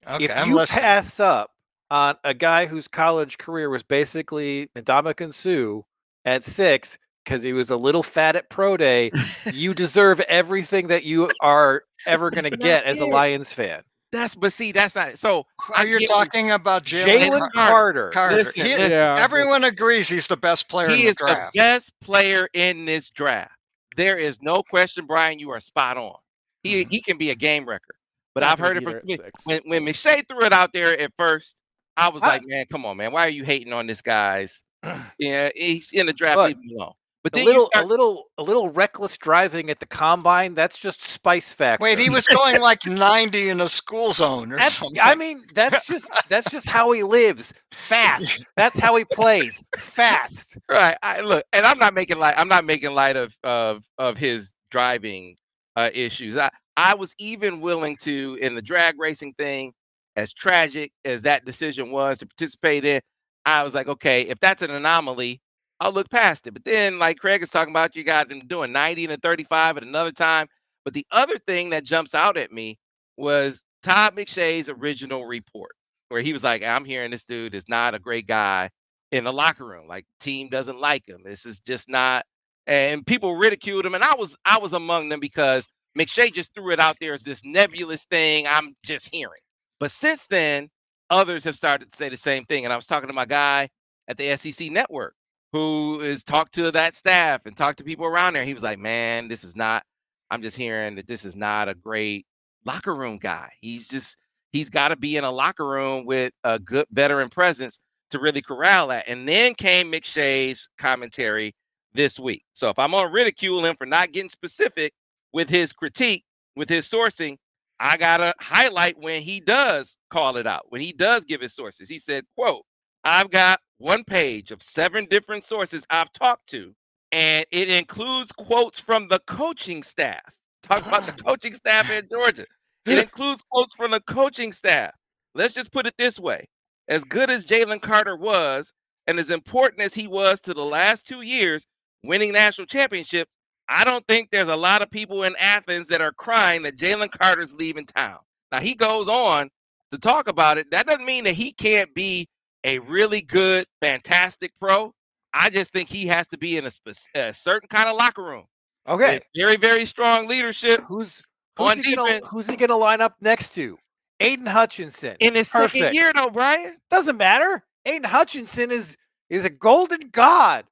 Okay, if I'm you listening. pass up on a guy whose college career was basically Ndamukong Suh at six because he was a little fat at pro day, you deserve everything that you are ever going to get not as a. Lions fan. That's but see, that's not so. Are you get- talking about Jalen Jalen Carter. Carter? Listen, He- Yeah. everyone agrees he's the best player He in the is the best player in this draft. There is no question, Brian. You are spot on. He mm-hmm. he can be a game record. But I've heard it from there at six. when when McShay threw it out there at first. I was I- like, man, come on, man. Why are you hating on this guy's? Yeah, he's in the draft. Look, leave alone. But A little, start a little, a little reckless driving at the combine. That's just spice factor. Wait, he was going like 90 in a school zone or That's, something. I mean, that's just that's just how he lives. Fast. That's how he plays. Fast. Right. I look, and I'm not making light. I'm not making light of of of his driving uh, issues. I I was even willing to in the drag racing thing, as tragic as that decision was to participate in. I was like, okay, if that's an anomaly, I'll look past it. But then, like Craig is talking about, you got him doing 90 and a 35 at another time. But the other thing that jumps out at me was Todd McShay's original report, where he was like, I'm hearing this dude is not a great guy in the locker room. Like team doesn't like him. This is just not and people ridiculed him. And I was I was among them because McShay just threw it out there as this nebulous thing I'm just hearing. But since then, others have started to say the same thing. And I was talking to my guy at the SEC network who is talked to that staff and talked to people around there. He was like, Man, this is not, I'm just hearing that this is not a great locker room guy. He's just he's got to be in a locker room with a good veteran presence to really corral that. And then came McShay's commentary this week. So if I'm gonna ridicule him for not getting specific with his critique, with his sourcing, I gotta highlight when he does call it out, when he does give his sources. He said, quote, I've got one page of seven different sources I've talked to, and it includes quotes from the coaching staff. Talk about the ah. coaching staff in Georgia. It includes quotes from the coaching staff. Let's just put it this way as good as Jalen Carter was, and as important as he was to the last two years winning national championship, I don't think there's a lot of people in Athens that are crying that Jalen Carter's leaving town. Now he goes on to talk about it. That doesn't mean that he can't be a really good, fantastic pro. I just think he has to be in a, a certain kind of locker room. Okay. Very, very strong leadership Who's On who's he, gonna, who's he gonna line up next to? Aidan Hutchinson. in his second year, though, Brian. Doesn't matter. Aidan Hutchinson is is a golden god,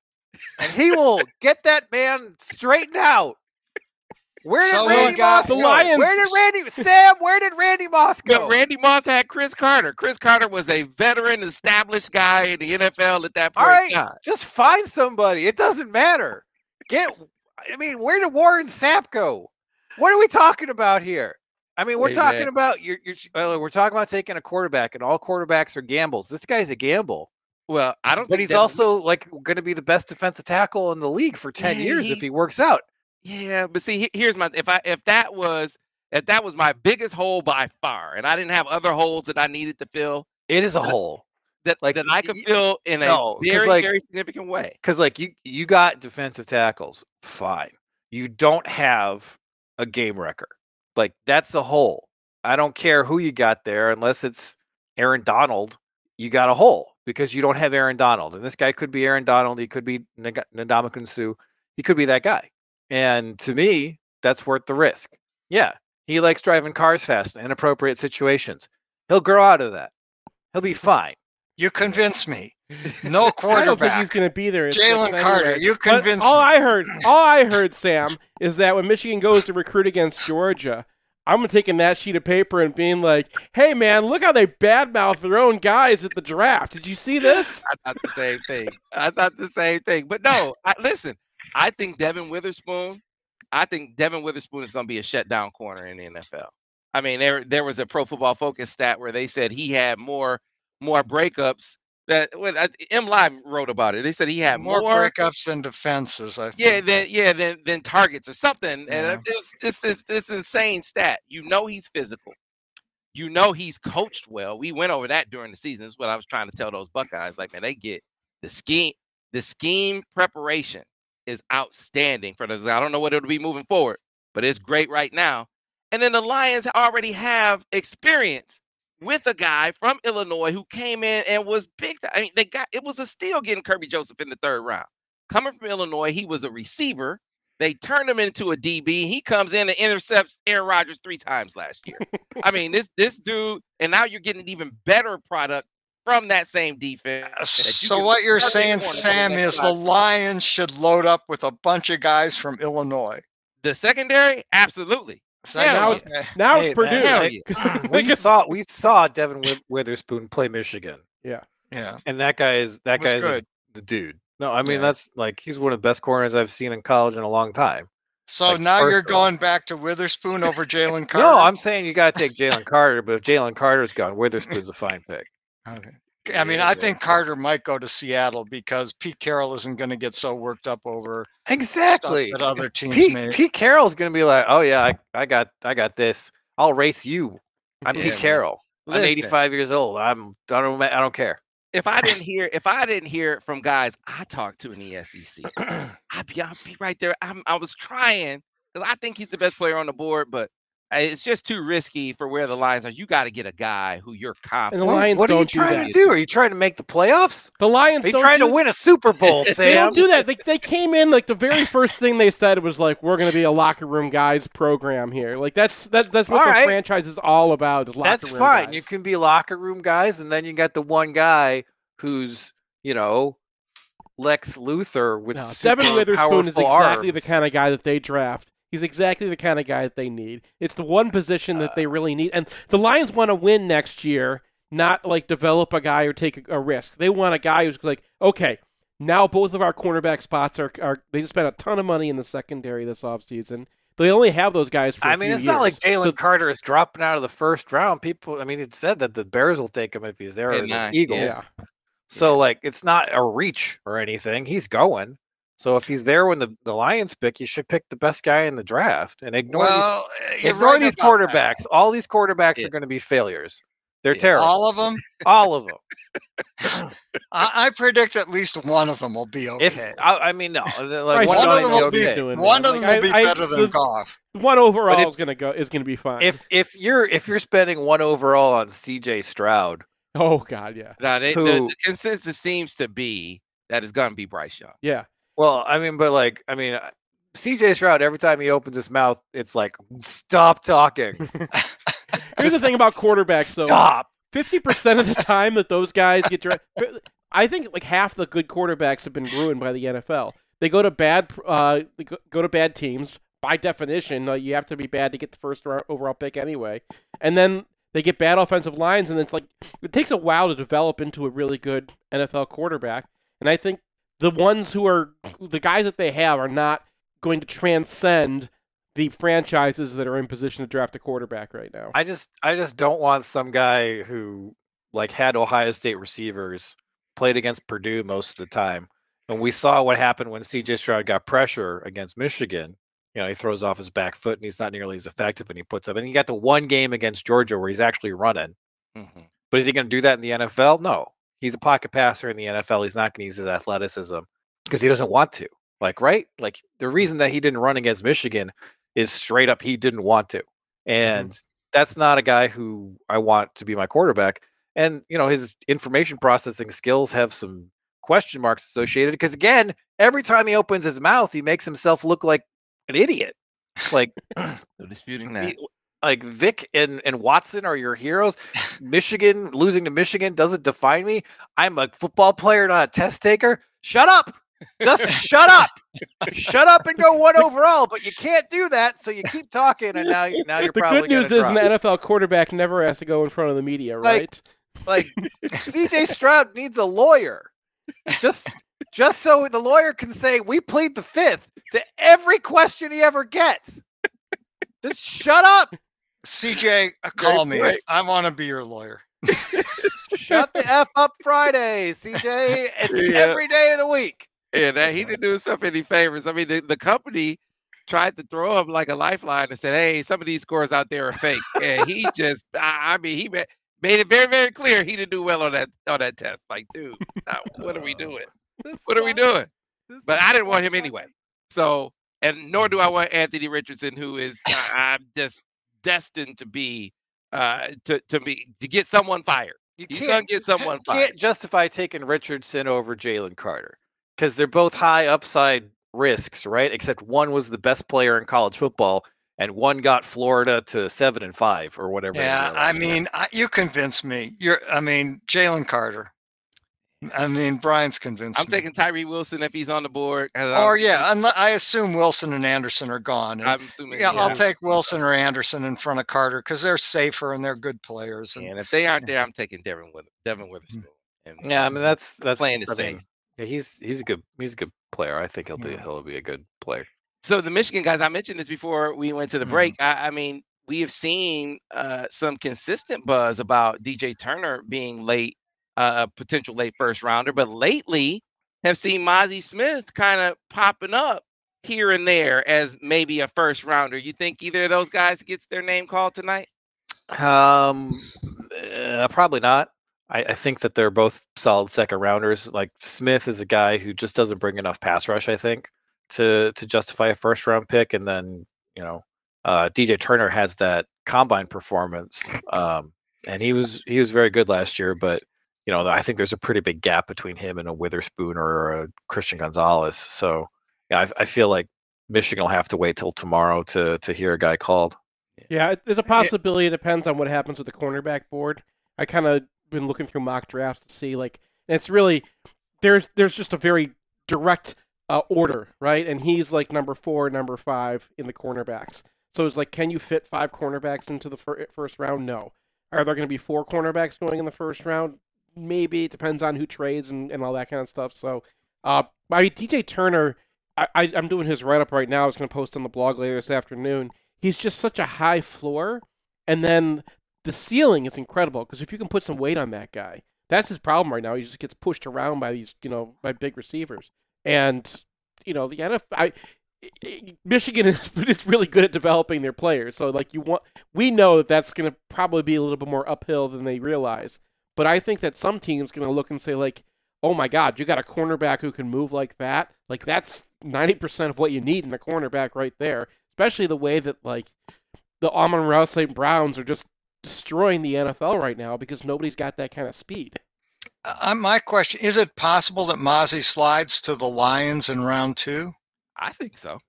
and he will get that man straightened out. Where did So Randy got- Moss The go? Lions- Where did Randy Sam? Where did Randy Moss go? But Randy Moss had Cris Carter. Cris Carter was a veteran, established guy in the NFL at that point. in right, time. just find somebody. It doesn't matter. Get. I mean, where did Warren Sapp go? What are we talking about here? I mean, we're Hey, talking man. about you're, you're uh, we're talking about taking a quarterback, and all quarterbacks are gambles. This guy's a gamble, Well, I don't. but he's that- also like going to be the best defensive tackle in the league for ten Yeah, years if he- he works out. Yeah, but see, here's my if I if that was That that was my biggest hole by far, and I didn't have other holes that I needed to fill It is a hole that Like, that I could y- fill in a no, 'cause, very like- very significant way. because like you you got defensive tackles, fine. You don't have a game record. Like that's a hole. I don't care who you got there, unless it's Aaron Donald. You got a hole because you don't have Aaron Donald, and this guy could be Aaron Donald. He could be Nag- Ndamukong Suh. He could be that guy. And to me, that's worth the risk. Yeah, he likes driving cars fast in inappropriate situations. He'll grow out of that. He'll be fine. You convince me. No quarterback. I don't think he's going to be there. Jalen Carter, you convinced all me. I heard, all I heard, Sam, is that when Michigan goes to recruit against Georgia, I'm taking that sheet of paper and being like, "Hey, man, look how they badmouth their own guys at the draft. Did you see this?" I thought the same thing. I thought the same thing. But no, I, listen, I think Devin Witherspoon, I think Devin Witherspoon is going to be a shutdown corner in the NFL. I mean, there there was a Pro Football Focus stat where they said he had more more breakups that when I, MLive wrote about it. They said he had more, more, breakups than defenses. I think. yeah, than yeah, than than targets or something. And Yeah. it was just this, this insane stat. You know he's physical. You know he's coached well. We went over that during the season. That's what I was trying to tell those Buckeyes. Like, man, they get the scheme, the scheme preparation is outstanding for those. I don't know what it'll be moving forward, but it's great right now. And then the Lions already have experience with a guy from Illinois who came in and was big. I mean, they got it was a steal getting Kirby Joseph in the third round. Coming from Illinois, he was a receiver. They turned him into a DB. He comes in and intercepts Aaron Rodgers three times last year. I mean, this this dude, and now you're getting an even better product from that same defense. Uh, So what you're saying, anyone for the Sam, is the Lions should load up with a bunch of guys from Illinois. the secondary, absolutely. Second- now it's- Now Hey, it's Purdue. man, yeah. we saw we saw Devin Witherspoon play Michigan, Yeah. Yeah, and that guy is that Was guy is good. the dude. No, I mean Yeah. that's like he's one of the best corners I've seen in college in a long time. So Like, now you're personal. going back to Witherspoon over Jalen Carter. No, I'm saying you got to take Jalen Carter, but if Jalen Carter's gone, Witherspoon's a fine pick. Okay. I mean, I think Carter might go to Seattle because Pete Carroll isn't going to get so worked up over Exactly. that other teams Pete, may. Pete Carroll's gonna be like, oh yeah, I, I got I got this. I'll race you. I'm Yeah, Pete man. Carroll. I'm 85 years old. I'm I don't I don't care. If I didn't hear, if I didn't hear from guys I talked to in the SEC, I'd be, I'd be right there. I'm, I was trying because I think he's the best player on the board, but it's just too risky for where the Lions are. You got to get a guy who you're And confident. the What- Lions what are you don't do trying that. to do? Are you trying to make the playoffs? The Lions Are trying do to win a Super Bowl, They don't do that. They, they came in like the very first thing they said was like, "We're going to be a locker room guys program here." Like that's that, that's what All the right. franchise is all about. Is locker That's room fine. guys. You can be locker room guys, and then you got the one guy who's you know Lex Luthor with No, super Devin Witherspoon is powerful exactly the kind of guy that they draft. He's exactly the kind of guy that they need. It's the one position that Uh, they really need. And the Lions want to win next year, not like develop a guy or take a, a risk. They want a guy who's like, okay, now both of our cornerback spots are, are they just spent a ton of money in the secondary this offseason. They only have those guys for I a mean, few it's not like. Jalen So- Carter is dropping out of the first round. People, I mean, it said that the Bears will take him if he's there, Yeah, or the Eagles. yeah. So, like, it's not a reach or anything. He's going. So, if he's there when the, the Lions pick, you should pick the best guy in the draft and ignore well, eh, these, ignore right these about that. quarterbacks. All these quarterbacks Yeah. are going to be failures. They're Yeah. terrible. All of them. All of them. I, I predict at least one of them will be okay. If I, I mean, no, uh, like one, one of of them them will will be be okay. doing one that. of them Like, will be I- I- better than the- Goff. One overall if- is gonna go is gonna be fine. If if you're if you're spending one overall on C.J. Stroud, oh God, yeah, Now, they, the, the consensus seems to be that it's going to be Bryce Young. yeah. Well, I mean, but like, I mean, C.J. Stroud. Every time he opens his mouth, it's like, stop talking. Here's the thing about quarterbacks, though. Stop. Fifty percent of the time that those guys get drafted, I think like half the good quarterbacks have been ruined by the NFL. They go to bad, uh, they go to bad teams. By definition, uh, you have to be bad to get the first overall pick anyway. And then they get bad offensive lines, and it's like it takes a while to develop into a really good NFL quarterback. And I think the ones who are the guys that they have are not going to transcend the franchises that are in position to draft a quarterback right now. I just I just don't want some guy who like had Ohio State receivers played against Purdue most of the time. And we saw what happened when CJ Stroud got pressure against Michigan. you know, he throws off his back foot and he's not nearly as effective and he puts up. And he got the one game against Georgia where he's actually running. Mhm. But is he going to do that in the NFL? No. He's a pocket passer in the NFL. He's not going to use his athleticism because he doesn't want to. Like, right? Like the hmm. reason that he didn't run against Michigan is straight up he didn't want to. Mm-hmm. And that's not a guy who I want to be my quarterback. And, you know, his information processing skills have some question marks associated because, again, every time he opens his mouth, he makes himself look like an idiot. Like, No disputing that. he- like Vick and, and Watson are your heroes. Michigan losing to Michigan doesn't define me. I'm a football player, not a test taker. Shut up. Just shut up. Shut up and go one overall. But you can't do that, so you keep talking, and now now you're the probably The good news is an. NFL quarterback never has to go in front of the media, Like, right? like CJ Stroud needs a lawyer. Just just so the lawyer can say we plead the fifth to every question he ever gets. Just shut up. CJ, uh, call me. right. I want to be your lawyer. Shut the F up Friday, CJ. It's Yeah. every day of the week. Yeah, that he didn't do himself any favors. I mean, the, the company tried to throw him like a lifeline and said, "Hey, some of these scores out there are fake." And he just, I, I mean, he ma- made it very, very clear he didn't do well on that on that test. Like, dude, what are we doing? This What are we doing? But I didn't want him anyway. So, and nor do I want Anthony Richardson, who is, I- I'm just destined to be, uh, to to be to get someone fired. You He's can't, get someone fired. can't justify taking Richardson over Jalen Carter because they're both high upside risks, right? Except one was the best player in college football, and one got Florida to seven and five or whatever. Yeah, I mean, I, you convinced me. You're, I mean, Jalen Carter. I mean, Brian's convinced I'm me. taking Tyree Wilson if he's on the board. 'cause I'm Or assuming- yeah, I assume Wilson and Anderson are gone. and- I'm assuming. yeah, I'll take Wilson or Anderson in front of Carter because they're safer and they're good players. And And if they aren't there, I'm taking Devin with Devin Witherspoon. And yeah, I mean that's that's playing it I safe. yeah, he's he's a good he's a good player. I think he'll be Yeah. he'll be a good player. so the Michigan guys, I mentioned this before we went to the Mhm. break. I, I mean, we have seen uh, some consistent buzz about DJ Turner being late, uh, a potential late first rounder, but lately have seen Mazi Smith kind of popping up here and there as maybe a first rounder. You think either of those guys gets their name called tonight? Um, uh, probably not. I, I think that they're both solid second rounders. Like Smith is a guy who just doesn't bring enough pass rush, I think, to to justify a first round pick. And then you know, uh, DJ Turner has that combine performance, um, and he was he was very good last year. But you know, I think there's a pretty big gap between him and a Witherspoon or a Christian Gonzalez. So yeah, I, I feel like Michigan will have to wait till tomorrow to to hear a guy called. Yeah, there's a possibility. It depends on what happens with the cornerback board. I kind of been looking through mock drafts to see like it's really there's there's just a very direct uh, order, right? And he's like number four, number five in the cornerbacks. So it's like, can you fit five cornerbacks into the fir- first round? No. Are there going to be four cornerbacks going in the first round? Maybe. It depends on who trades and, and all that kind of stuff. So, uh, I mean, DJ Turner, I, I, I'm doing his write up right now. I was going to post on the blog later this afternoon. He's just such a high floor, and then the ceiling is incredible because if you can put some weight on that guy, that's his problem right now. He just gets pushed around by these, you know, by big receivers, and you know the NFL. I- Michigan is, is really good at developing their players. So like you want, we know that that's going to probably be a little bit more uphill than they realize. But I think that some teams going to look and say like, oh my God, you got a cornerback who can move like that. Like that's ninety percent of what you need in a cornerback right there. Especially the way that like the Amon-Ra St. Browns are just destroying the NFL right now because nobody's got that kind of speed. uh, my question is: It possible that Mazi slides to the Lions in round two? I think so.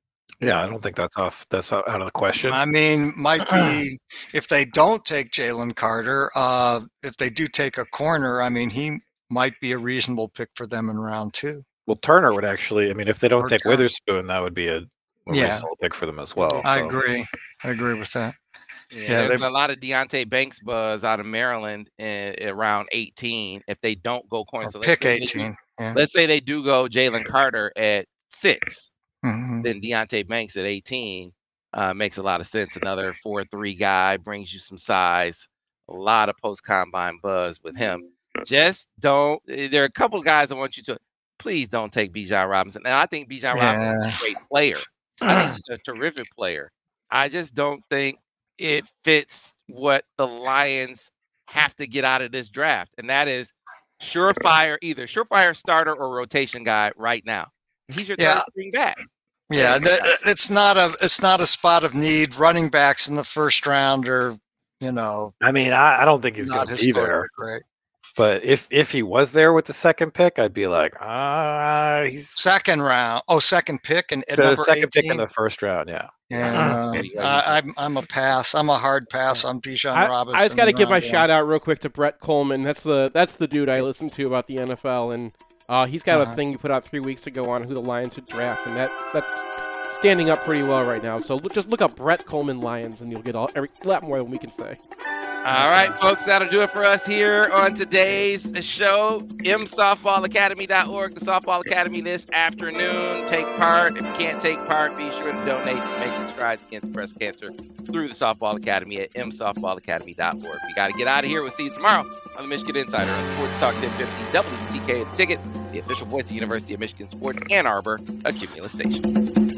Yeah, I don't think that's off. That's out out of the question. I mean, might be if they don't take Jalen Carter. Uh, if they do take a corner, I mean, he might be a reasonable pick for them in round two. Well, Turner would actually. I mean, if they don't Or take Turner. Witherspoon, that would be a, a Yeah. reasonable pick for them as well. I agree. I agree with that. Yeah, Yeah, there's a lot of Deonte Banks buzz out of Maryland in, around 18. If they don't go corner, so pick say they do- 18. Yeah. let's say they do go Jalen Carter at six, Mhm. then Deonte Banks at 18 uh, makes a lot of sense. Another four-three guy brings you some size. A lot of post combine buzz with him. Just don't. eh, There are a couple of guys I want you to. Please don't take Bijan Robinson. Now I think Bijan Robinson is a great player, I think he's a terrific player. I just don't think it fits what the Lions have to get out of this draft, and that is surefire, either surefire starter or rotation guy right now. He's your Yeah. third string back. Yeah, the, it's not a it's not a spot of need. Running backs in the first round are, you know, I mean, I, I don't think he's going to be there. historically great. But if if he was there with the second pick, I'd be like, ah, he's Second round. Oh, second pick and so the number second pick in the first round. Yeah. Yeah, Yeah, you uh, I, I'm I'm a pass. I'm a hard pass on Bijan Robinson. I just got to give my round one. shout out real quick to Brett Coleman. That's the that's the dude I listen to about the NFL, and uh, he's got Uh-huh. a thing you put out three weeks ago on who the Lions should draft, and that that's standing up pretty well right now. So look, just look up Brett Coleman Lions, and you'll get all, every, a lot more than we can say. All right, folks, that'll do it for us here on today's show. msoftballacademy.org, the softball academy this afternoon. Take part. If you can't take part, be sure to donate and make some strides against breast cancer through the softball academy at msoftballacademy.org. We got to get out of here. We'll see you tomorrow on the Michigan Insider on Sports Talk 1050 WTK the ticket, the official voice of University of Michigan Sports Ann Arbor, a Cumulus station.